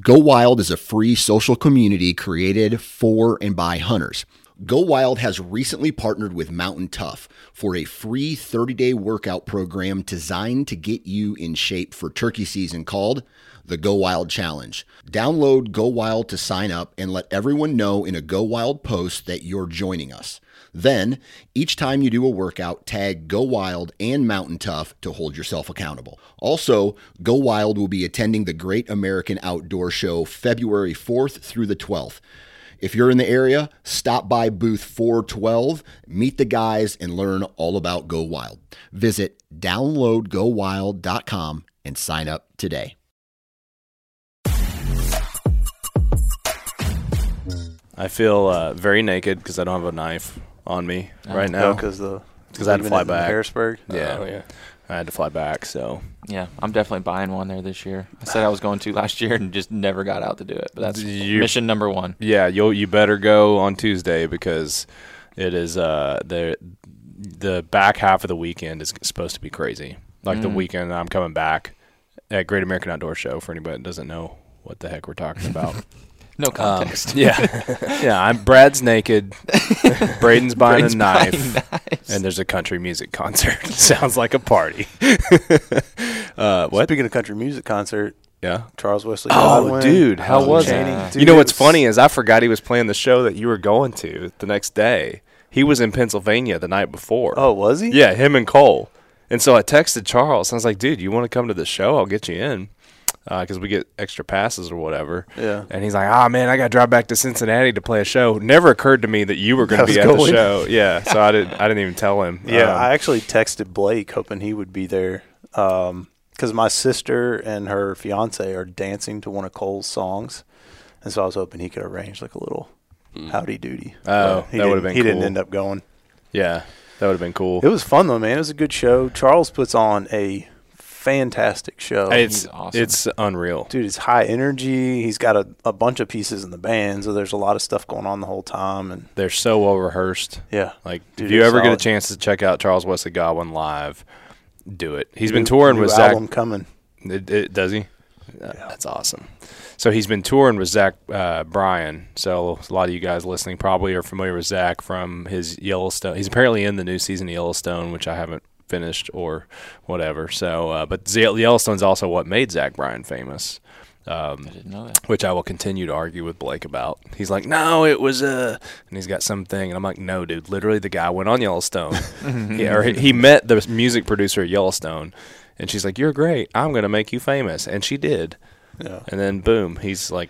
Go Wild is a free social community created for and by hunters. Go Wild has recently partnered with Mountain Tough for a free 30 day workout program designed to get you in shape for turkey season called the Go Wild Challenge. Download Go Wild to sign up and let everyone know in a Go Wild post that you're joining us. Then, each time you do a workout, tag Go Wild and Mountain Tough to hold yourself accountable. Also, Go Wild will be attending the Great American Outdoor Show February 4th through the 12th. If you're in the area, stop by booth 412, meet the guys, and learn all about Go Wild. Visit downloadgowild.com and sign up today. I feel uh, very naked because I don't have a knife on me right now. because the Because I had to fly back. Harrisburg. Yeah. Oh, yeah. I had to fly back, so Yeah, I'm definitely buying one there this year. I said I was going to last year and just never got out to do it. But that's You- mission number one. yeah, you you better go on Tuesday because it is uh the the back half of the weekend is supposed to be crazy. Like the Mm. weekend I'm coming back at Great American Outdoor Show for anybody that doesn't know what the heck we're talking about. No Um, context. yeah, yeah. I'm Brad's naked. Braden's buying Braden's a knife, buying knives. and there's a country music concert. Sounds like a party. uh, what? Speaking of country music concert, Yeah. Charles Wesley. Oh, Godwin, dude, how Tom was Chaney. it? Dude, you know what's funny is I forgot he was playing the show that you were going to the next day. He was in Pennsylvania the night before. Oh, was he? yeah, him and Cole. And so I texted Charles. I was like, "Dude, you want to come to the show? I'll get you in." Because we get extra passes or whatever. Yeah. And he's like, "Ah, man, I got to drive back to Cincinnati to play a show." Never occurred to me that you were going I to be at the show. Yeah. So I didn't. I didn't even tell him. Yeah, Um, I actually texted Blake hoping he would be there because my sister and her fiance are dancing to one of Cole's songs, and so I was hoping he could arrange like a little howdy doody. Oh, But he that would've didn't- been He didn't end up going. yeah. That would have been cool. It was fun though, man. It was a good show. Charles puts on a fantastic show. it's He's awesome. it's unreal. Dude, it's high energy. He's got a, a bunch of pieces in the band, so there's a lot of stuff going on the whole time. And They're so well rehearsed. yeah, Like, Dude, if you it's ever get a chance to check out Charles Wesley Godwin live, do it. He's been touring new with Zach. album coming. It, it, does he? Uh, That's awesome. So he's been touring with Zach uh, Bryan. So a lot of you guys listening probably are familiar with Zach from his Yellowstone. He's apparently in the new season of Yellowstone, which I haven't finished or whatever. So, uh, but Z- Yellowstone's also what made Zach Bryan famous. Um, I didn't know that. which I will continue to argue with Blake about. He's like, no, it was uh and he's got something, and I'm like, no, dude, literally the guy went on Yellowstone, yeah, or he, he met the music producer at Yellowstone, and she's like, you're great, I'm gonna make you famous, and she did, Yeah, and then boom, he's like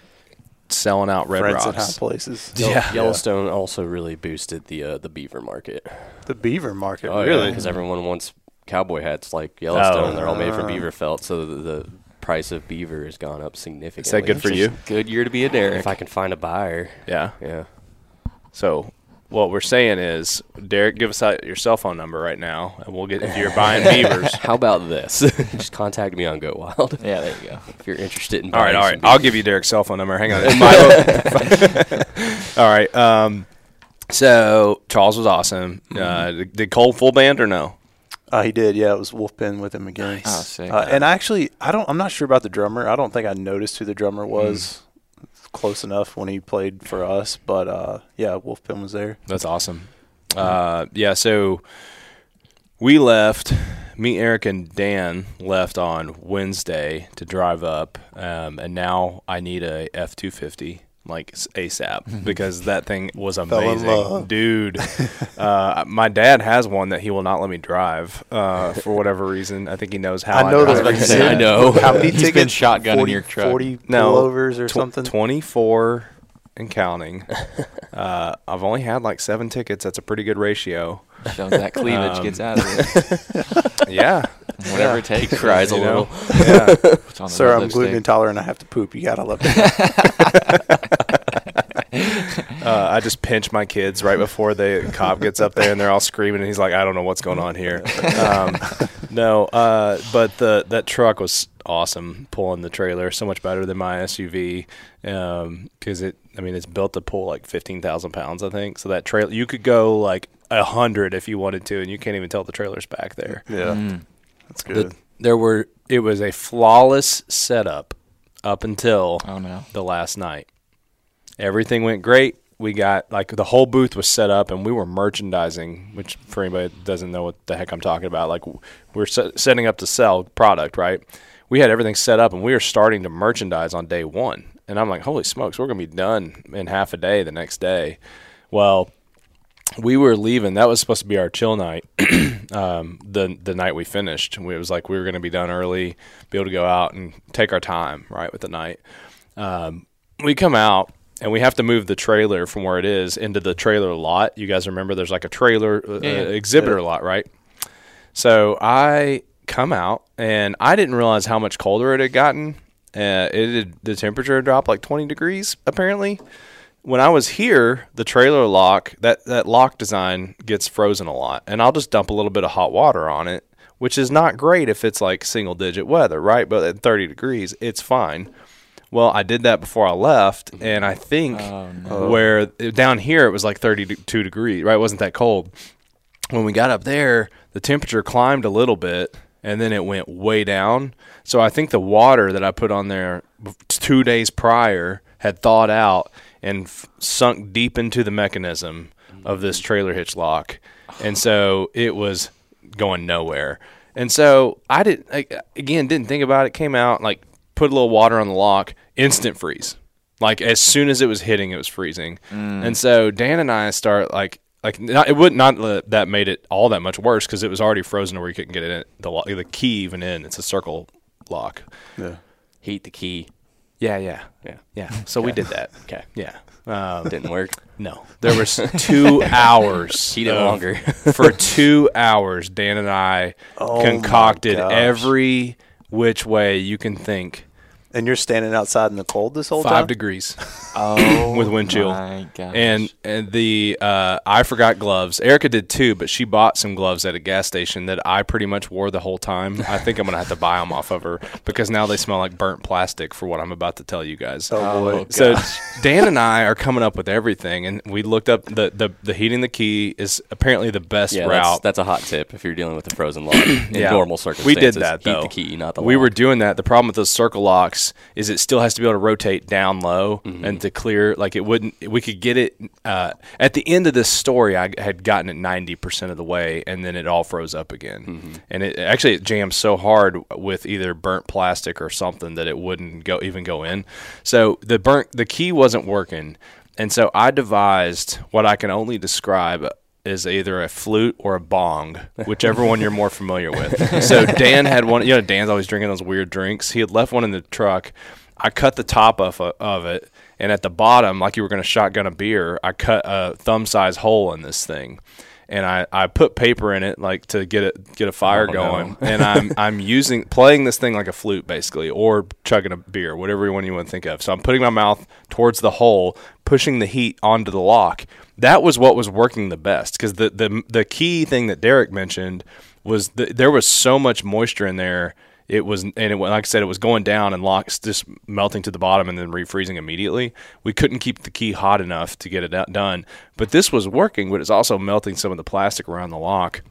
selling out Red friends in high Rocks. places. Yeah. Yellowstone also really boosted the uh, the beaver market. The beaver market, Oh, really? Because everyone wants cowboy hats like Yellowstone. Oh. They're all made from Ah. beaver felt, so the, the price of beaver has gone up significantly. Is that good for you? Good year to be a Derek. If I can find a buyer, Yeah. yeah. So what we're saying is, Derek, give us out your cell phone number right now, and we'll get if you're buying beavers. How about this? Just contact me on Go Wild yeah, there you go. if you're interested in. All right, buying all some right. I'll give you Derek's cell phone number. Hang on. All right. Um, so Charles was awesome. Uh, did- did Cole full band or no? Uh, he did, yeah. It was Wolfpen with him again. Oh, sick. Uh, and actually, I don't. I'm not sure about the drummer. I don't think I noticed who the Hmm. drummer was. Close enough when he played for us, but uh, yeah, Wolfpen was there. That's awesome. Uh, yeah. So we left. Me, Eric, and Dan left on Wednesday to drive up, um, and now I need a F two fifty like ASAP because that thing was in amazing, love. dude. uh, my dad has one that he will not let me drive uh, for whatever reason. I think he knows how. I know drive. those. say, I know. How many He's tickets? been shotgunning 40, your truck. 40 No, pullovers or Tw- something. 24 and counting. uh, I've only had like seven tickets. That's a pretty good ratio. Shows that cleavage Um, gets out of it. Yeah. Whatever it takes. He cries a You know? little. yeah. Puts on Sir, red I'm lipstick. gluten intolerant. I have to poop. You gotta love it. Uh, I just pinch my kids right before the cop gets up there, and they're all screaming, and he's like, "I don't know what's going on here." Um, no, uh, but the that truck was awesome pulling the trailer, so much better than my SUV because it. I mean, it's built to pull like fifteen thousand pounds, I think. So that trailer, you could go like a hundred if you wanted to, and you can't even tell the trailer's back there. Yeah, Mm. that's The- good. there were it was a flawless setup up until Oh no. the last night. Everything went great. We got like the whole booth was set up, and we were merchandising. Which for anybody that doesn't know what the heck I'm talking about, like we're set, setting up to sell product, right? We had everything set up, and we were starting to merchandise on day one. And I'm like, holy smokes, we're gonna be done in half a day the next day. Well, we were leaving. That was supposed to be our chill night. um, the the night we finished, it was like we were going to be done early, be able to go out and take our time, right, with the night. Um, we come out and we have to move the trailer from where it is into the trailer lot. You guys remember? There's like a trailer uh, Yeah, yeah. exhibitor lot, right? So I come out and I didn't realize how much colder it had gotten. Uh, it the temperature dropped like 20 degrees apparently when I was here, the trailer lock that that lock design gets frozen a lot, and I'll just dump a little bit of hot water on it, which is not great if it's like single digit weather, right? But at 30 degrees, it's fine. Well, I did that before I left, and I think Oh, no. where down here it was like 32 degrees, right? It wasn't that cold. When we got up there, the temperature climbed a little bit, and then it went way down. So I think the water that I put on there two days prior had thawed out and f- sunk deep into the mechanism of this mm-hmm. trailer hitch lock, and so it was going nowhere. And so I didn't like, again didn't think about it. Came out like put a little water on the lock, instant freeze. Like as soon as it was hitting, it was freezing. Mm. And so Dan and I start like like not, it would not let- that made it all that much worse because it was already frozen where you couldn't get it in, the lo- the key even in. It's a circle lock. Yeah. Heat the key. Yeah, yeah, Yeah. yeah. So we did that. Okay. Yeah. Um, Didn't work. no, there was two hours. Heat it of- longer. for two hours. Dan and I Oh my concocted gosh. every which way you can think. And you're standing outside in the cold this whole Five time. degrees. Oh, With wind chill. My gosh. And and the uh, I forgot gloves. Erica did too, but she bought some gloves at a gas station that I pretty much wore the whole time. I think I'm gonna have to buy them off of her because now they smell like burnt plastic for what I'm about to tell you guys. Oh boy. So Dan and I are coming up with everything, and we looked up the the, the heating the key is apparently the best Yeah, route. that's, that's a hot tip if you're dealing with a frozen lock in Yeah. normal circumstances. We did that Heat the key, not the we were doing that. The problem with those circle locks is it still has to be able to rotate down low Mm-hmm. and to clear. Like it wouldn't. We could get it uh, at the end of this story. I had gotten it ninety percent of the way, and then it all froze up again. Mm-hmm. And it actually it jammed so hard with either burnt plastic or something that it wouldn't go even go in. So the burnt the key wasn't working, and so I devised what I can only describe is either a flute or a bong, whichever one you're more familiar with. So Dan had one. You know, Dan's always drinking those weird drinks. He had left one in the truck. I cut the top off of, of it, and at the bottom, like you were going to shotgun a beer, I cut a thumb size hole in this thing, and I, I put paper in it like to get it get a fire Oh, going, and I'm I'm using playing this thing like a flute basically, or chugging a beer, whatever one you want to think of. So I'm putting my mouth towards the hole, pushing the heat onto the lock. That was what was working the best because the, the the key thing that Derek mentioned was there was so much moisture in there. It was, and it, like I said, it was going down and locks just melting to the bottom and then refreezing immediately. We couldn't keep the key hot enough to get it done, but this was working. But it's also melting some of the plastic around the lock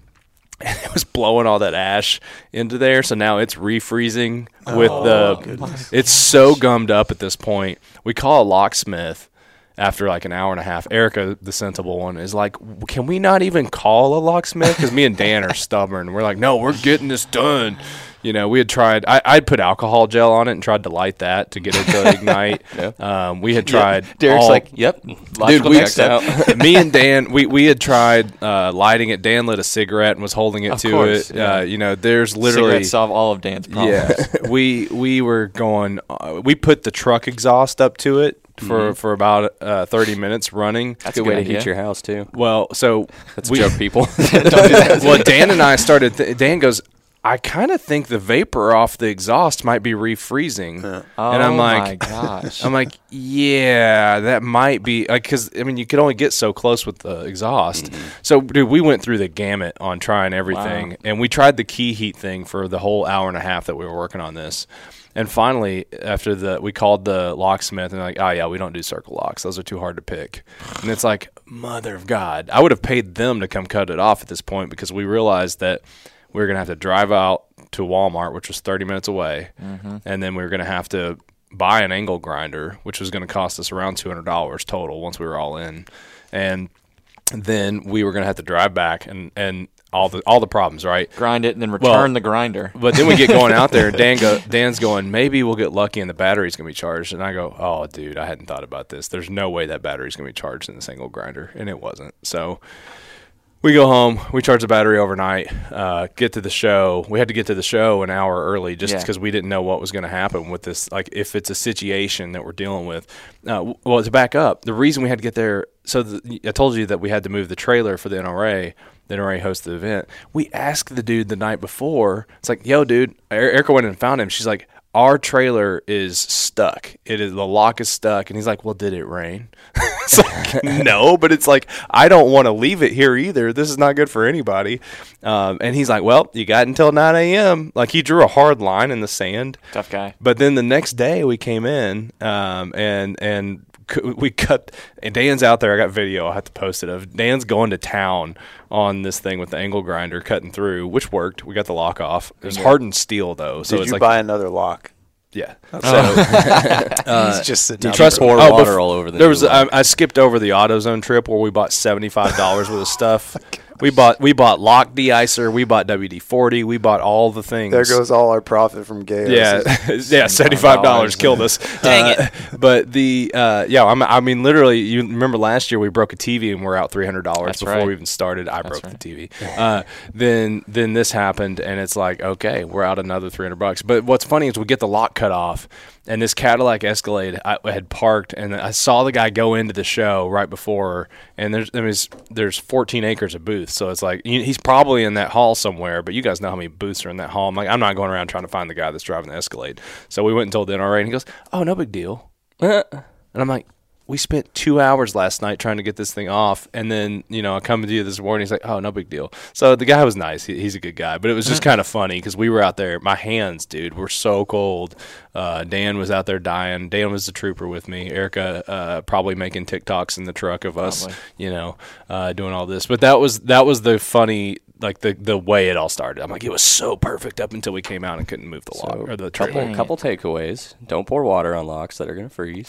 and it was blowing all that ash into there. So now it's refreezing with the. Oh, it's so gummed up at this point. We call a locksmith after like an hour and a half. Erica, the sensible one, is like, "Can we not even call a locksmith?" Because me and Dan are stubborn. We're like, "No, we're getting this done." You know, we had tried. I, I'd put alcohol gel on it and tried to light that to get it to ignite. um, we had tried. Derek's all- like, yep, logical we- checks out. me and Dan, we, we had tried uh, lighting it. Dan lit a cigarette and was holding it Of to course, it. yeah. Uh, you know, there's literally Cigarettes solve all of Dan's problems. yeah. we we were going. Uh, we put the truck exhaust up to it for for about uh, 30 minutes running. That's a good way to heat your house too. Well, so That's we, a joke, people. well, Dan and I started. Th- Dan goes. I kind of think the vapor off the exhaust might be refreezing, Oh and I'm my like, gosh. I'm like, yeah, that might be like because I mean you could only get so close with the exhaust. Mm-hmm. So, dude, we went through the gamut on trying everything, Wow. and we tried the key heat thing for the whole hour and a half that we were working on this. And finally, after the we called the locksmith and they're like, oh yeah, we don't do circle locks; those are too hard to pick. And it's like, mother of God, I would have paid them to come cut it off at this point because we realized that we were gonna have to drive out to Walmart, which was 30 minutes away, Mm-hmm. and then we were gonna have to buy an angle grinder, which was going to cost us around two hundred dollars total once we were all in, and then we were going to have to drive back and and all the all the problems, right? Grind it and then return Well, the grinder. But then we get going out there, and Dan go, Dan's going, maybe we'll get lucky and the battery's gonna be charged. And I go, oh, dude, I hadn't thought about this. There's no way that battery's gonna be charged in this angle grinder, and it wasn't. So we go home, we charge the battery overnight, uh, get to the show. We had to get to the show an hour early just Yeah. because we didn't know what was going to happen with this. Like, if it's a situation that we're dealing with. Uh, well, to back up, the reason we had to get there, so the, I told you that we had to move the trailer for the NRA. The NRA hosts the event. We asked the dude the night before. It's like, yo, dude. Er- Erica went and found him. She's like, our trailer is stuck. It is the lock is stuck, and he's like, "Well, did it rain?" it's like, no, but it's like I don't want to leave it here either. This is not good for anybody. Um, and he's like, "Well, you got until 9 a.m." Like he drew a hard line in the sand. Tough guy. But then the next day we came in, um, and and we cut. And Dan's out there. I got video. I have to post it of Dan's going to town on this thing with the angle grinder cutting through, which worked. We got the lock off. It was hardened steel though, so Did it's you like buy another lock? yeah. Oh. So uh, He's just sitting out Trust there. pour oh, water bef- all over the There was lock. I, I skipped over the AutoZone trip where we bought seventy five dollars worth of stuff. We bought we bought lock de-icer, we bought WD forty, we bought all the things. There goes all our profit from Gale. Yeah, yeah, seventy five dollars killed us. Dang it! But the uh, yeah, I'm, I mean, literally, you remember last year we broke a TV and we're out three hundred dollars before right. we even started. I broke right. the TV. Uh, then then this happened, and it's like okay, we're out another three hundred bucks. But what's funny is we get the lock cut off, and this Cadillac Escalade I had parked, and I saw the guy go into the show right before, and there's there's there's 14 acres of booths, so it's like he's probably in that hall somewhere. But you guys know how many booths are in that hall. I'm like, I'm not going around trying to find the guy that's driving the Escalade. So we went and told the NRA, and he goes, "Oh, no big deal." and I'm like, we spent two hours last night trying to get this thing off, and then you know I come to you this morning. He's like, "Oh, no big deal." So the guy was nice. He, he's a good guy, but it was just kind of funny because we were out there. My hands, dude, were so cold. Uh, Dan was out there dying. Dan was the trooper with me. Erica uh, probably making TikToks in the truck of us, Probably. you know, uh, doing all this. But that was that was the funny. Like the the way it all started, I'm like it was so perfect up until we came out and couldn't move the lock or the trailer. couple, couple takeaways. Don't pour water on locks that are going to freeze.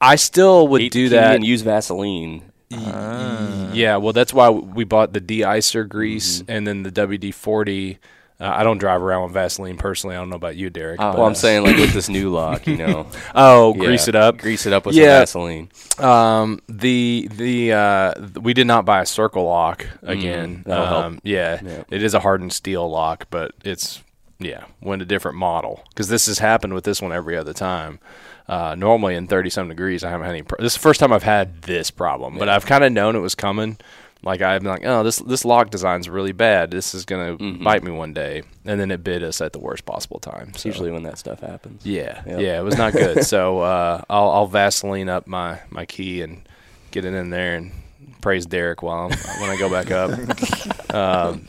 I still would Eat do that. and use Vaseline. Yeah, well, that's why we bought the de-icer grease Mm-hmm. and then the WD forty. Uh, I don't drive around with Vaseline personally. I don't know about you, Derek. Oh, but- Well, I'm saying like with this new lock, you know, oh, Yeah, grease it up. grease it up with Yeah. some Vaseline. Um, the the uh, th- we did not buy a circle lock again. Mm, um, yeah, Yeah. it is a hardened steel lock, but it's yeah, went a different model because this has happened with this one every other time. Uh, normally in 30 some degrees, I haven't had any. Pro- this is the first time I've had this problem, but I've kind of known it was coming. Like I've been like, oh, this this lock design's really bad. This is gonna Mm-hmm. bite me one day, and then it bit us at the worst possible time. It's So. usually when that stuff happens. Yeah, Yep. yeah, it was not good. so uh, I'll, I'll Vaseline up my, my key and get it in there and praise Derek while I'm, when I go back up. um,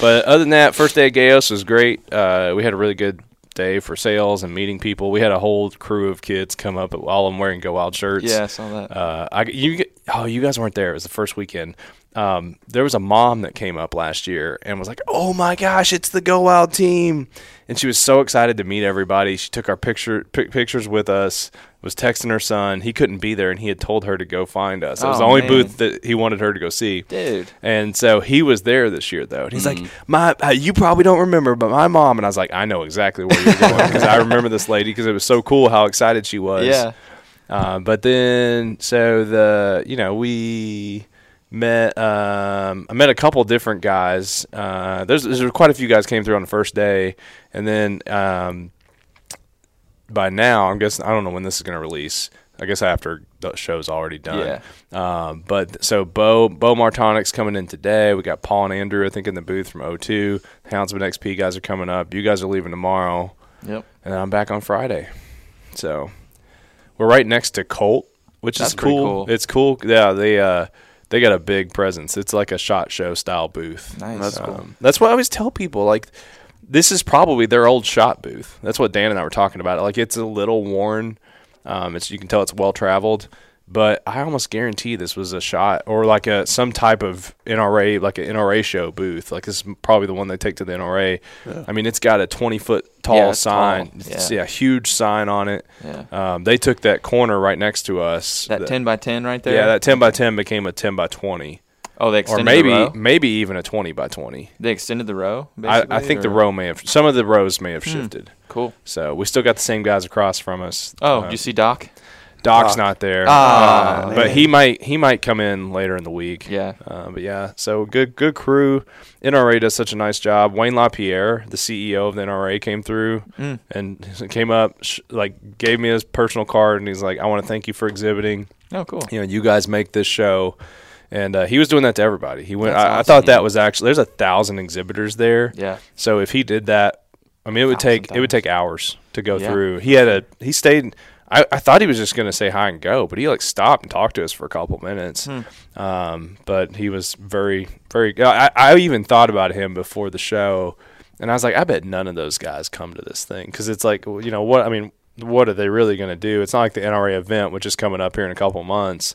but other than that, first day at Gaos was great. Uh, we had a really good day for sales and meeting people. We had a whole crew of kids come up, all of them wearing Go Wild shirts. Yeah, I saw that. Uh, I you oh you guys weren't there. It was the first weekend. Um, there was a mom that came up last year and was like, "Oh my gosh, it's the Go Wild team!" And she was so excited to meet everybody. She took our picture pic- pictures with us. Was texting her son. He couldn't be there, and he had told her to go find us. It was Oh, the only man. booth that he wanted her to go see. Dude. And so he was there this year, though. And he's Mm-hmm. like, "My, uh, you probably don't remember, but my mom." And I was like, "I know exactly where you're going because I remember this lady because it was so cool how excited she was." Yeah. Uh, but then, so the you know we met. Um, I met a couple different guys. Uh, there's there's quite a few guys came through on the first day, and then um, by now I'm guessing I don't know when this is going to release. I guess after the show's already done. Yeah. Um, but so Beau Beau Martonik's coming in today. We got Paul and Andrew I think in the booth from O2. The Houndsman XP guys are coming up. You guys are leaving tomorrow Yep. and then I'm back on Friday. So we're right next to Colt, which That's is cool. cool. It's cool. Yeah, they uh they got a big presence. It's like a shot show style booth. Nice. That's cool. That's what I always tell people. Like this is probably their old shot booth. That's what Dan and I were talking about. Like it's a little worn. Um, it's you can tell it's well traveled, but I almost guarantee this was a shot or like a some type of NRA, like an NRA show booth. Like this is probably the one they take to the NRA. I mean, it's got a 20 foot tall Yeah, sign. tall. It's- Yeah. yeah, huge sign on it. Yeah. Um, they took that corner right next to us. That The- 10 by 10 right there. Yeah, that 10 by 10 became a 10 by 20, Oh, they or extended maybe the row. maybe even a 20 by 20. They extended the row. I, I basically, think the row may have some of the rows may have Hmm. shifted. Cool. So we still got the same guys across from us. Oh, did you see Doc? Doc's Doc. not there, Ah, uh, man. but he might he might come in later in the week. Yeah. Uh, but yeah, so good good crew. NRA does such a nice job. Wayne LaPierre, the CEO of the NRA, came through Mm. and came up, sh- like gave me his personal card, and he's like, "I want to thank you for exhibiting. Oh, cool. You know, you guys make this show." And uh, he was doing that to everybody. He went. That's I, I awesome. thought that was actually. There's a thousand exhibitors there. Yeah. So if he did that, I mean, it would take it would take hours to go Yeah. through. He had a he stayed. I, I thought he was just going to say hi and go, but he like stopped and talked to us for a couple minutes. Hmm. Um, but he was very very. I, I even thought about him before the show, and I was like, I bet none of those guys come to this thing because it's like you know what I mean. What are they really going to do? It's not like the NRA event, which is coming up here in a couple months.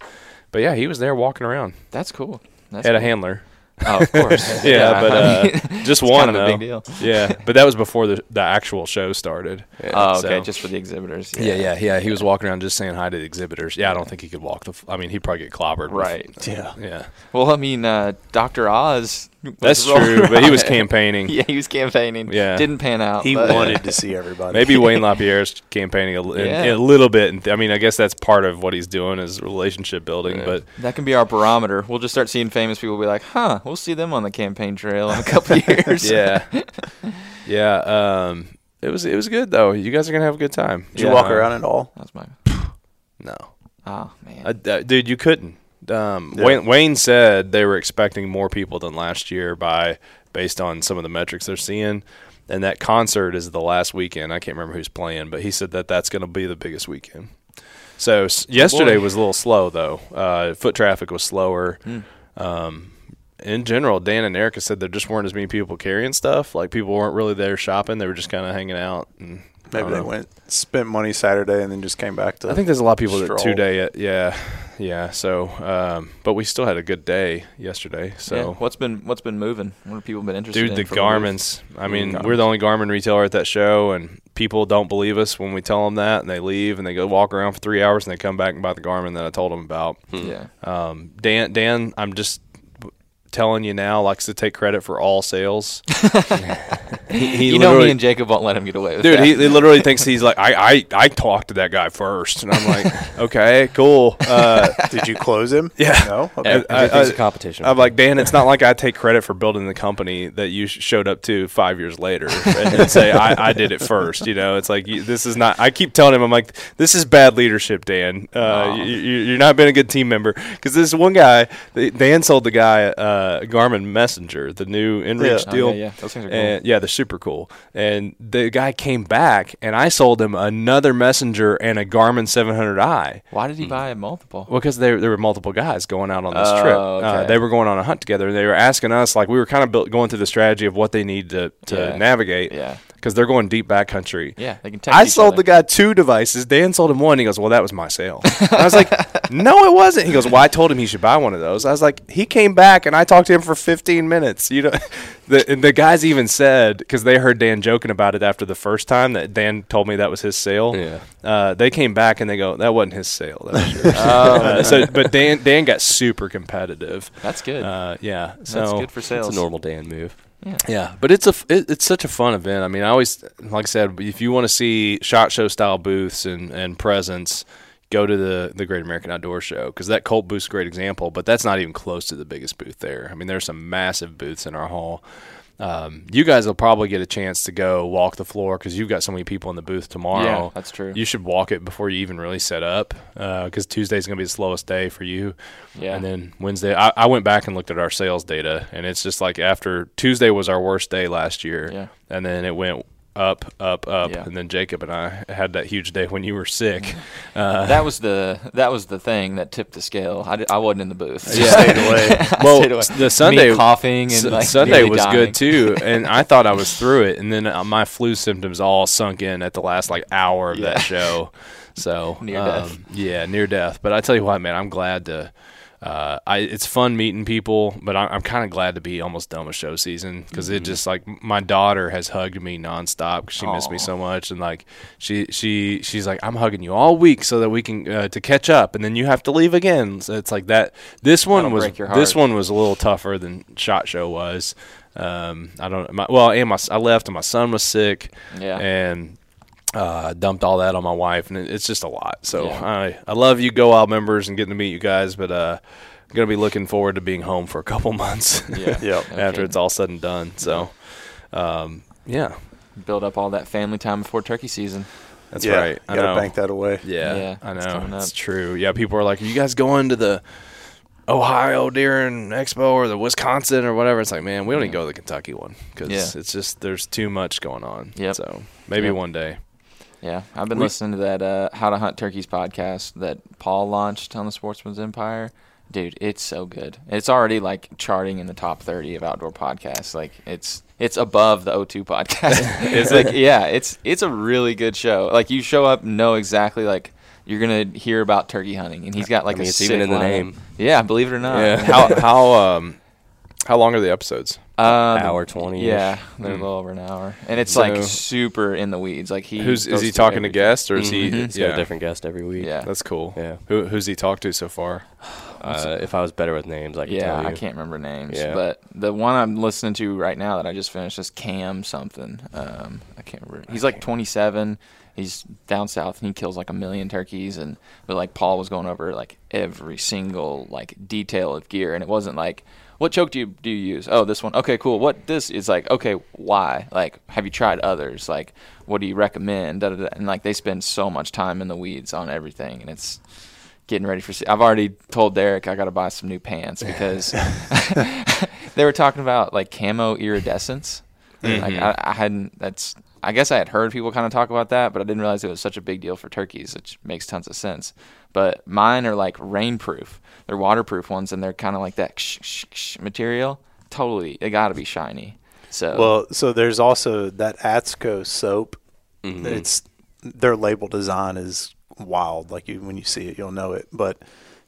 But yeah, he was there walking around. That's cool. That's Had a handler. Oh, of course. Yeah, but uh, just it's one kind of a though. big deal. Yeah, but that was before the the actual show started. Oh, okay. So- Just for the exhibitors. Yeah, yeah, yeah. He was walking around just saying hi to the exhibitors. Yeah, I don't think he could walk the. F- I mean, he'd probably get clobbered. with- Right. Yeah. Yeah, Well, I mean, uh, Dr. Oz. Was that's rolling true. But he was campaigning. yeah, he was campaigning. Yeah. Didn't pan out. He but- wanted to see everybody. Maybe Wayne LaPierre's campaigning a, in- Yeah. in a little bit. And I mean, I guess that's part of what he's doing is relationship building. Yeah. But That can be our barometer. We'll just start seeing famous people be like, huh, we'll see them on the campaign trail in a couple years. yeah, yeah. Um, it was it was good though. You guys are gonna have a good time. Did you walk around at all? That's my. No. Oh, man. Uh, dude, you couldn't. Um, Yeah. Wayne, Wayne said they were expecting more people than last year by based on some of the metrics they're seeing, and that concert is the last weekend. I can't remember who's playing, but he said that that's going to be the biggest weekend. So s- yesterday boy. was a little slow though. Uh, foot traffic was slower. Hmm. Um, in general, Dan and Erica said there just weren't as many people carrying stuff. Like people weren't really there shopping; they were just kind of hanging out. And Maybe they know. went spent money Saturday and then just came back to. I think there's a lot of people that stroll. two day. Yeah, yeah. So, um, but we still had a good day yesterday. So, yeah. What's been what's been moving? What have people been interested dude, in? the from booth? Garmins. I mean, Garmins. we're the only Garmin retailer at that show, and people don't believe us when we tell them that, and they leave and they go walk around for three hours, and they come back and buy the Garmin that I told them about. Yeah. Um, Dan, Dan, I'm just telling you now, likes to take credit for all sales. he, he you know me and Jacob won't let him get away with Dude, that. he, he literally thinks he's like, I, I, I talked to that guy first, and I'm like, okay, cool. Uh, Did you close him? Yeah. No. I- Okay. I- Everything's I- a competition. I'm like, Dan, it's not like I take credit for building the company that you sh- showed up to five years later and, and say I, I did it first. You know, it's like you, this is not. I keep telling him, I'm like, this is bad leadership, Dan. Uh, Aw. you, you- you're not being a good team member because this one guy, Dan sold the guy uh, Garmin Messenger, the new InReach Yeah. Oh, deal. yeah, yeah. Those things are cool. And yeah, they're super cool. And the guy came back, and I sold him another Messenger and a Garmin 700i. Why did he buy a multiple? Well, because there there were multiple guys going out on this Oh, trip. Uh, they were going on a hunt together, and they were asking us like we were kind of built, going through the strategy of what they need to to Yeah. navigate. Yeah. Because they're going deep backcountry. Yeah, they can text I each sold other. the guy two devices. Dan sold him one. He goes, "Well, that was my sale." I was like, "No, it wasn't." He goes, "Well, I told him he should buy one of those." I was like, "He came back and I talked to him for 15 minutes." You know, the and the guys even said because they heard Dan joking about it after the first time that Dan told me that was his sale. Yeah. Uh, they came back and they go, "That wasn't his sale." That was. Oh, Uh, so, but Dan Dan got super competitive. That's good. Uh, yeah, so That's good for sales. It's a normal Dan move. Yeah, but it's a it, it's such a fun event. I mean, I always like I said, if you want to see shot show style booths and and presence, go to the the Great American Outdoor Show because that Colt booth's a great example. But that's not even close to the biggest booth there. I mean, there's some massive booths in our hall. Um, you guys will probably get a chance to go walk the floor because you've got so many people in the booth tomorrow. Yeah, that's true. You should walk it before you even really set up because Tuesday's going to be the slowest day for you. Yeah. And then Wednesday, I, I went back and looked at our sales data, and it's just like after Tuesday was our worst day last year. Yeah. And then it went up, up, up, Yeah. and then Jacob and I had that huge day when you were sick. Uh, that was the that was the thing that tipped the scale. I, di- I wasn't in the booth. Yeah. Stayed away. Well, stayed away. the Sunday Me coughing and S- like Sunday was dying. good too, and I thought I was through it, and then uh, my flu symptoms all sunk in at the last like hour of Yeah. that show. So Near um, death. Yeah, near death. But I tell you what, man, I'm glad to. Uh, I it's fun meeting people, but I'm, I'm kind of glad to be almost done with show season because Mm-hmm. it just like my daughter has hugged me nonstop 'cause she missed me so much, and like she she she's like I'm hugging you all week so that we can uh, to catch up, and then you have to leave again. So it's like that. This one That'll was this one was a little tougher than Shot Show was. Um, I don't my, well, and my I left and my son was sick Yeah. and uh, dumped all that on my wife, and it's just a lot. So Yeah. I I love you, Go Out members, and getting to meet you guys, but uh, I'm gonna be looking forward to being home for a couple months. Yeah. Yep. No after kidding. it's all said and done. So, um, yeah, build up all that family time before turkey season. that's yeah, right. I You gotta know. bank that away. Yeah, Yeah, I know. coming It's true. Yeah, people are like, "Are you guys going to the Ohio Deer and Expo or the Wisconsin or whatever?" It's like, man, we don't even go to the Kentucky one because Yeah. it's just there's too much going on. Yep. So maybe Yep. one day. Yeah, I've been We- listening to that uh, How to Hunt Turkeys podcast that Paul launched on the Sportsman's Empire. Dude, it's so good. It's already like charting in the top 30 of outdoor podcasts. Like it's it's above the O2 podcast. it's like yeah, it's it's a really good show. Like you show up know exactly like you're going to hear about turkey hunting and he's got like I mean, a it's even in the lineup. name. Yeah, believe it or not. Yeah. how how um how long are the episodes? Uh, the- Hour 20-ish. Yeah, they're Mm. a little over an hour, and it's So- like super in the weeds. Like he Who's is he talking to guests or is he? Mhm. He's got Yeah, a different guest every week. Yeah. that's cool. Yeah. Who who's he talked to so far? Uh, if I was better with names, I could Yeah, tell you. I can't remember names, Yeah. but the one I'm listening to right now that I just finished is Cam something. Um, I can't remember. He's like 27. He's down south and he kills like a million turkeys. And but like Paul was going over like every single like detail of gear, and it wasn't like what choke do you do you use? Oh, this one. Okay, cool. What this is like? Okay, why? Like, have you tried others? Like, what do you recommend? Da, da, da. And like they spend so much time in the weeds on everything, and it's getting ready for. se- I've already told Derek I got to buy some new pants because they were talking about like camo iridescence. Mm-hmm. Like I, I hadn't. That's. I guess I had heard people kind of talk about that, but I didn't realize it was such a big deal for turkeys, which makes tons of sense. But mine are like rainproof. They're waterproof ones, and they're kind of like that ksh, ksh, ksh material. Totally, they got to be shiny. So Well, so there's also that Atsko soap. Mhm. It's their label design is wild. Like you, when you see it, you'll know it. But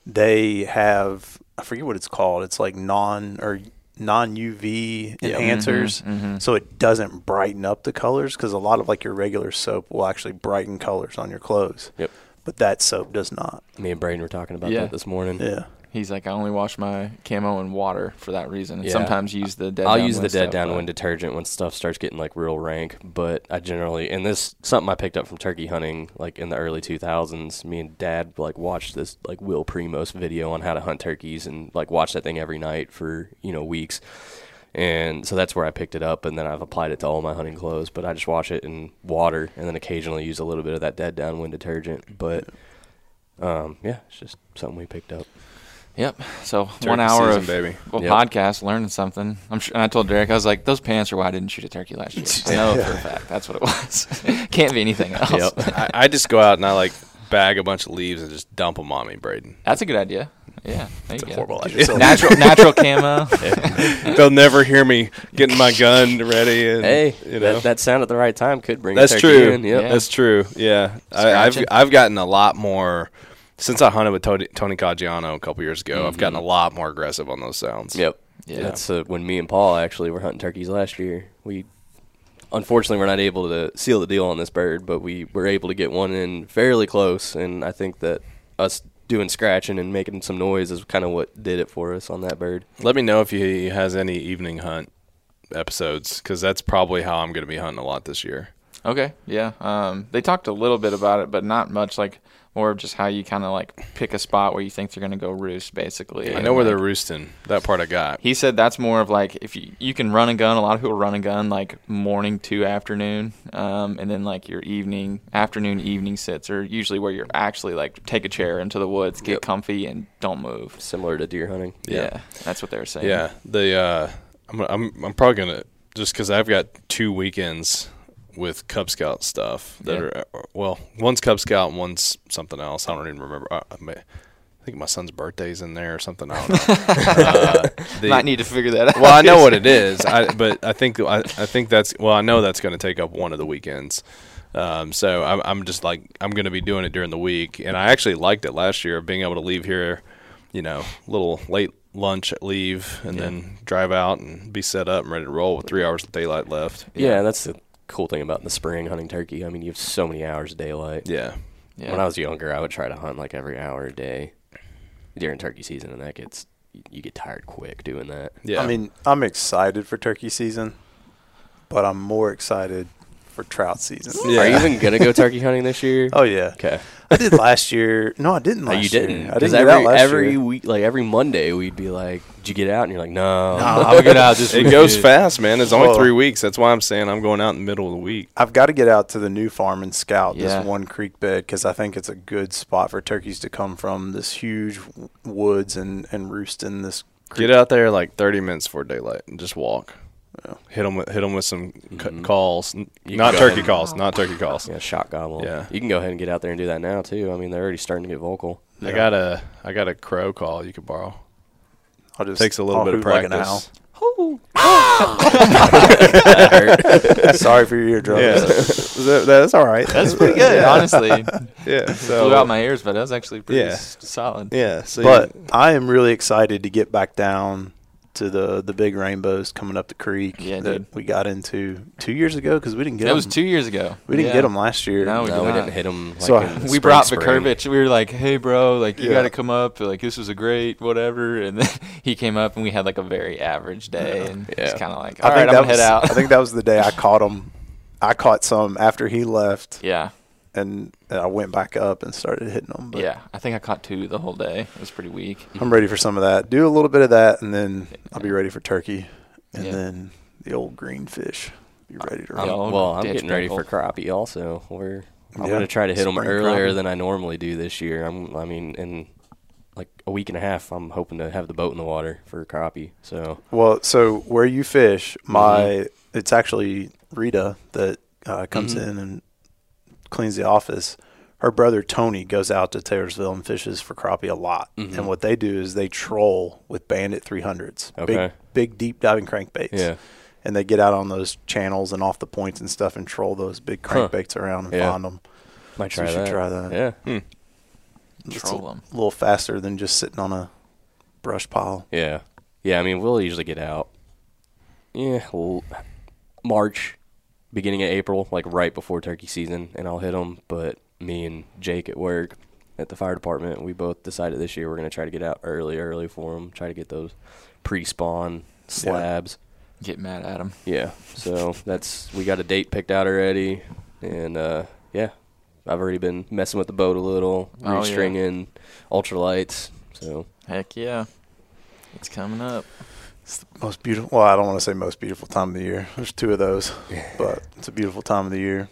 they have I forget what it's called. It's like non or non UV Yeah. enhancers, Mhm, mhm. so it doesn't brighten up the colors because a lot of like your regular soap will actually brighten colors on your clothes. Yep. But that soap does not. Me and Braden were talking about Yeah. that this morning. Yeah. He's like, I only wash my camo in water for that reason. And Yeah. sometimes use the dead. I'll use the dead downwind detergent when stuff starts getting like real rank, but I generally and this something I picked up from turkey hunting like in the early 2000s. Me and Dad like watched this like Will Primos video on how to hunt turkeys and like watched that thing every night for you know weeks. And so that's where I picked it up, and then I've applied it to all my hunting clothes. But I just wash it in water, and then occasionally use a little bit of that dead downwind detergent. But um, yeah, it's just something we picked up. Yep. So Turkey one hour season, of baby. well, Yep. podcast, learning something. I'm sure, and I told Derek, I was like, those pants are why I didn't shoot a turkey last year. I know for a fact that's what it was. Can't be anything else. Yep. I, I just go out and I like bag a bunch of leaves and just dump them on me, Braden. That's a good idea. Yeah. There It's you a go. horrible idea. Natural, natural camo. They'll never hear me getting my gun ready. And, Hey, you know. that, that sound at the right time could bring. That's turkey true. In. Yep. Yeah. That's true. Yeah, I, I've I've gotten a lot more since I hunted with Tony, Tony Caggiano a couple years ago. I've gotten a lot more aggressive on those sounds. Yep. Yeah. That's uh, when me and Paul actually were hunting turkeys last year. We unfortunately we're not able to seal the deal on this bird, but we were able to get one in fairly close, and I think that us doing scratching and making some noise is kind of what did it for us on that bird. Let me know if he has any evening hunt episodes because that's probably how I'm going to be hunting a lot this year. Okay. Yeah. Um, they talked a little bit about it, but not much. Like more of just how you kind of like pick a spot where you think they're gonna go roost, basically. I know where like, they're roosting. That part I got. He said that's more of like if you you can run a gun. A lot of people run a gun like morning to afternoon, um, and then like your evening, afternoon, evening sits are usually where you're actually like take a chair into the woods, get Yep. comfy, and don't move. Similar to deer hunting. Yeah, that's what they were saying. Yeah, the uh, I'm I'm I'm probably gonna just because I've got two weekends with Cub Scout stuff that Yeah. are well, one's Cub Scout and one's something else. I don't even remember. I, I, may, I think my son's birthday's in there or something. I don't know. uh, the- Might need to figure that out. well, I know what it is, I, but I think I, I think that's well, I know that's going to take up one of the weekends. Um, so I'm, I'm just like I'm going to be doing it during the week, and I actually liked it last year of being able to leave here, you know, little late lunch leave, and then drive out and be set up and ready to roll with three hours of daylight left. Yeah, that's the cool thing about in the spring hunting turkey. I mean, you have so many hours of daylight. Yeah, Yeah. When I was younger, I would try to hunt like every hour a day during turkey season, and that gets you get tired quick doing that. yeah. I mean, I'm excited for turkey season, but I'm more excited for trout season. Yeah. Are you even gonna go turkey hunting this year? Oh yeah, Okay. I did last year. No, I didn't Oh, last you year. didn't. I didn't get every out last every year. week, like every Monday, we'd be like, "Did you get out?" And you're like, "No." No, I'll get out this it goes fast, man. It's only Well- three weeks. That's why I'm saying I'm going out in the middle of the week. I've got to get out to the new farm and scout Yeah. this one creek bed because I think it's a good spot for turkeys to come from this huge woods and, and roost in this creek. Get out there like 30 minutes before daylight and just walk. Yeah. Hit them with hit 'em with some c- Mhm. calls, You not turkey ahead. calls, not turkey calls. Yeah, shot gobble. Yeah. You can go ahead and get out there and do that now too. I mean, they're already starting to get vocal. I got a I got a crow call you could borrow. I'll just Takes a little I'll bit of hoot like an practice. Owl. Sorry for your eardrums. Yeah, That- that's all right. That's pretty good, honestly. yeah. So Blew out my ears, but that was actually pretty Yeah. solid. yeah. So But you- I am really excited to get back down to the the big rainbows coming up the creek Yeah, that dude. we got into two years ago because we didn't get That was two years ago. We didn't Yeah. get them last year. No, we no, did we not. didn't hit them. Like So in I- we spring, brought spring. Vakurvich. We were like, "Hey, bro, like you Yeah. got to come up. Like this was a great whatever." And then he came up, and we had like a very average day, and it's kind of like, I "All right, think I'm that gonna was, head out." I think that was the day I caught him. I caught some after he left, yeah, and, and I went back up and started hitting them. But yeah. I think I caught two the whole day. It was pretty weak. I'm ready for some of that. Do a little bit of that, and then I'll be ready for turkey, and Yeah. then the old green fish. Be ready to Yeah, run. old well, I'm getting ready for crappie also. We're I'm Yeah, gonna try to hit them earlier crappie. than I normally do this year. I'm, I mean, in like a week and a half, I'm hoping to have the boat in the water for crappie. So Well, so where you fish, my Mm-hmm. it's actually Rita that uh, comes Mhm. in and cleans the office. Her brother Tony goes out to Taylorsville and fishes for crappie a lot. Mhm. And what they do is they troll with Bandit 300s, Okay. big big deep diving crankbaits. yeah, And they get out on those channels and off the points and stuff and troll those big Huh. crankbaits around and Yeah. find them. might So try you should that. try that. Yeah, It's Troll a, 'em. little faster than just sitting on a brush pile. yeah, yeah. I mean, we'll usually get out. Yeah, l- March, beginning of April, like right before turkey season, and I'll hit them. But me and Jake at work at the fire department, we both decided this year we're gonna try to get out early, early for them. Try to get those pre-spawn slabs. Get mad at them. Yeah. So that's we got a date picked out already, and uh, yeah, I've already been messing with the boat a little, Oh, yeah. restringing ultralights. So Heck yeah, it's coming up. It's the most beautiful. Well, I don't want to say most beautiful time of the year. There's two of those, but it's a beautiful time of the year.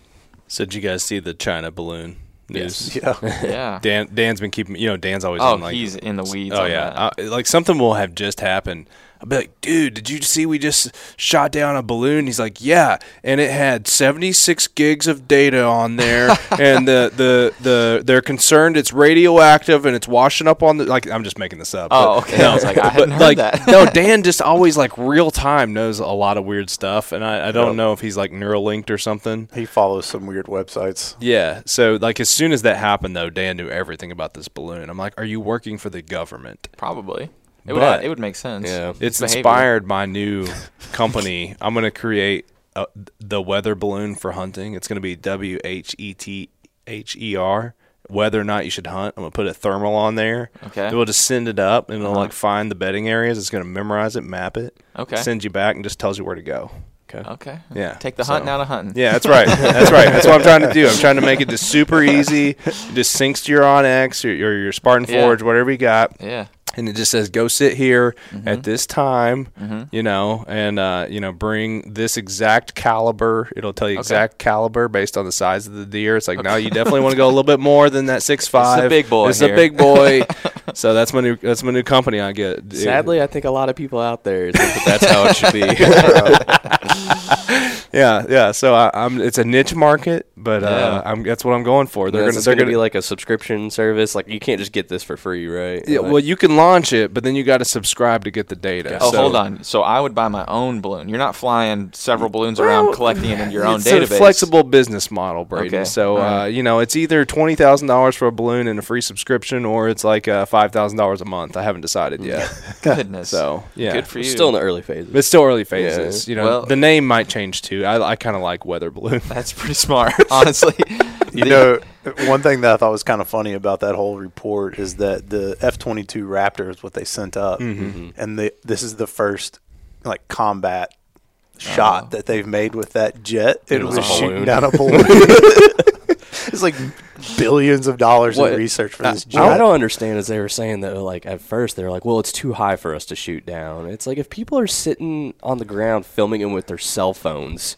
so did you guys see the China balloon news? Yeah. Yeah. Dan Dan's been keeping you know Dan's always oh, in like he's in the weeds. Oh on yeah, that. I, like something will have just happened. I'll be like, dude, did you see we just shot down a balloon? He's like, yeah, and it had 76 gigs of data on there, and the, the the they're concerned it's radioactive and it's washing up on the like. I'm just making this up. Oh, but- okay. I was like, I hadn't heard like, that. no, Dan just always like real time knows a lot of weird stuff, and I, I don't Yep. know if he's like Neuralinked or something. He follows some weird websites. Yeah. So like as soon as that happened though, Dan knew everything about this balloon. I'm like, are you working for the government? Probably. It would. But- it would make sense. Yeah. It's Behavior. inspired my new company. I'm going to create a, the weather balloon for hunting. It's going to be W H E T H E R. Whether or not you should hunt, I'm gonna put a thermal on there. Okay. It will just send it up, and it'll Uh-huh. like find the bedding areas. It's gonna memorize it, map it, Okay. send you back, and just tells you where to go. okay. Okay. Yeah, Take the hunting so- out of hunting. Yeah, that's right. That's right. That's what I'm trying to do. I'm trying to make it just super easy. It just syncs to your Onyx or your, your Spartan Yeah. Forge, whatever you got Yeah. And it just says go sit here Mm-hmm. at this time you know and uh, you know bring this exact caliber. It'll tell you exact caliber based on the size of the deer. It's like no you definitely want to go a little bit more than that six five. big boy it's here. a big boy. So that's my new that's my new company i get. Sadly, I think a lot of people out there think that that's how it should be. Yeah, yeah. So I, I'm. It's a niche market, but uh, Yeah. I'm. That's what I'm going for. They're They're gonna. gonna, They're gonna gonna be like a subscription service. Like you can't just get this for free, right? Yeah, Like- well, you can launch it, but then you got to subscribe to get the data. Oh, So- hold on. So I would buy my own balloon. You're not flying several balloons around collecting it in your own it's database. a flexible business model, Braden. Okay, So, uh, you know, it's either twenty thousand dollars for a balloon and a free subscription, or it's like uh, five thousand dollars a month. I haven't decided yet. Goodness. so, yeah, Good for you. We're still in the early phases. It's still early phases. You know, Well- the name might change too. I, I kind of like weather balloon. That's pretty smart, honestly. You know, one thing that I thought was kind of funny about that whole report is that the F twenty two Raptor is what they sent up, mm-hmm. Mm-hmm. and the, this is the first like combat oh. shot that they've made with that jet. It, It was, was a shooting balloon. down a balloon. it's like billions of dollars What- in research for I- this What jet. I don't understand is they were saying that like at first they were like, well, it's too high for us to shoot down. It's like if people are sitting on the ground filming it with their cell phones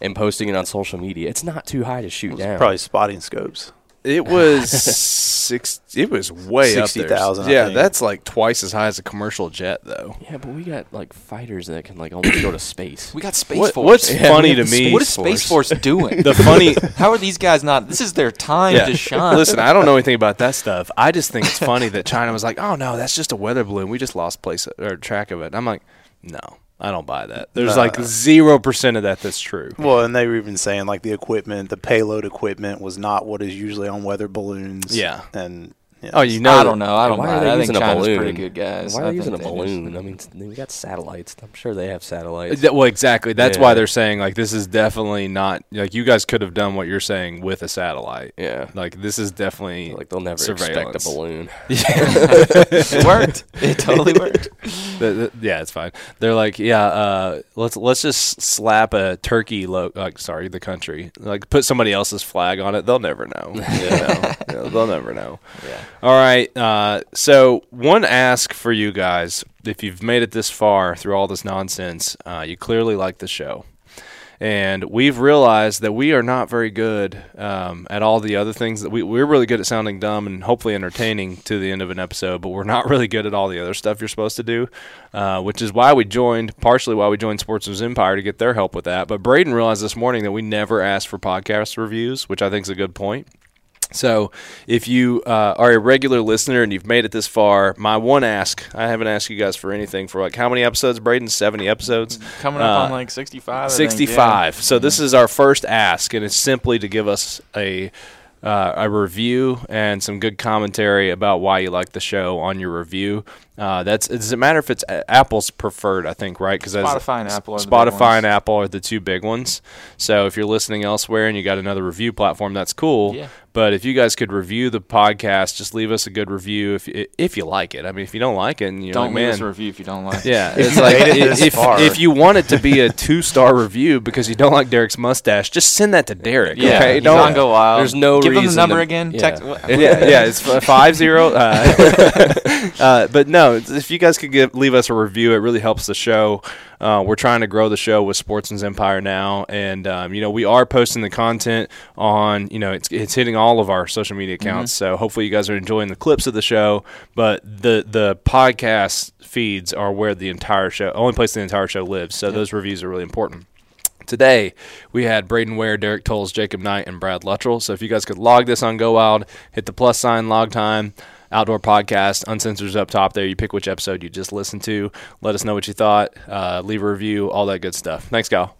and posting it on social media, it's not too high to shoot down. Probably spotting scopes. It was six. It was way up there. 60,000, I Yeah, that's like twice as high as a commercial jet, though. Yeah, but we got like fighters that can like almost go to space. We got Space What, Force. what's Yeah, funny to me? what is Space Force doing? The funny. How are these guys not? This is their time Yeah. to shine. Listen, I don't know anything about that stuff. I just think it's funny that China was like, "Oh no, that's just a weather balloon. We just lost place or track of it." And I'm like, "No, I don't buy that. There's like zero percent of that that's true." Well, and they were even saying like the equipment, the payload equipment was not what is usually on weather balloons. Yeah. and Oh, you know, I don't know. I don't Why buy are it. they I think using a China's balloon? pretty good, guys. Why I are they think using a they just- balloon? I mean, we got satellites. I'm sure they have satellites. That- well, exactly. That's Yeah. why they're saying like this is definitely not like you guys could have done what you're saying with a satellite. Yeah. Like this is definitely Like they'll never surveillance. expect a balloon. it worked. It totally worked. The- the- yeah, it's fine. They're like, yeah, uh, let's let's just slap a turkey, lo- like sorry, the country, like put somebody else's flag on it. They'll never know. You know? Yeah, they'll never know. Yeah. All right. Uh, so one ask for you guys: if you've made it this far through all this nonsense, uh, you clearly like the show. And we've realized that we are not very good um, at all the other things that we, we're really good at sounding dumb and hopefully entertaining to the end of an episode, but we're not really good at all the other stuff you're supposed to do, uh, which is why we joined, partially why we joined Sportsman's Empire to get their help with that. But Braden realized this morning that we never asked for podcast reviews, which I think is a good point. So, if you uh, are a regular listener and you've made it this far, my one ask I haven't asked you guys for anything for like how many episodes, Braden? 70 episodes? Coming up Uh, on like 65. I think, yeah. 65. So this is our first ask, and it's simply to give us a uh, a review and some good commentary about why you like the show on your review. Uh, that's it doesn't matter if it's Apple's preferred, I think, right? Because Spotify and Apple are the big Spotify ones. and Apple are the two big ones. So if you're listening elsewhere and you got another review platform, that's cool. Yeah. But if you guys could review the podcast, just leave us a good review if you, if you like it. I mean, if you don't like it, and you're Don't like, leave man, us a review if you don't like it. yeah, it's like made it if, if you want it to be a two star review because you don't like Derek's mustache, just send that to Derek. Yeah, okay, he's don't. on Go Wild. There's no Give him the number to- again. yeah. Text. yeah, yeah, it's five zero. Uh, uh, but no, if you guys could give, leave us a review, it really helps the show. Uh, we're trying to grow the show with Sportsman's Empire now, and um, you know we are posting the content on. You know, it's it's hitting all of our social media accounts. So hopefully you guys are enjoying the clips of the show. But the the podcast feeds are where the entire show, only place the entire show lives. So those reviews are really important. Today, we had Braden Ware, Derek Tolles, Jacob Knight, and Brad Luttrell. So if you guys could log this on Go Wild, hit the plus sign, log time, Outdoor Podcast. uncensored up top there. You pick which episode you just listened to. Let us know what you thought. Uh, leave a review, all that good stuff. Thanks, Kyle.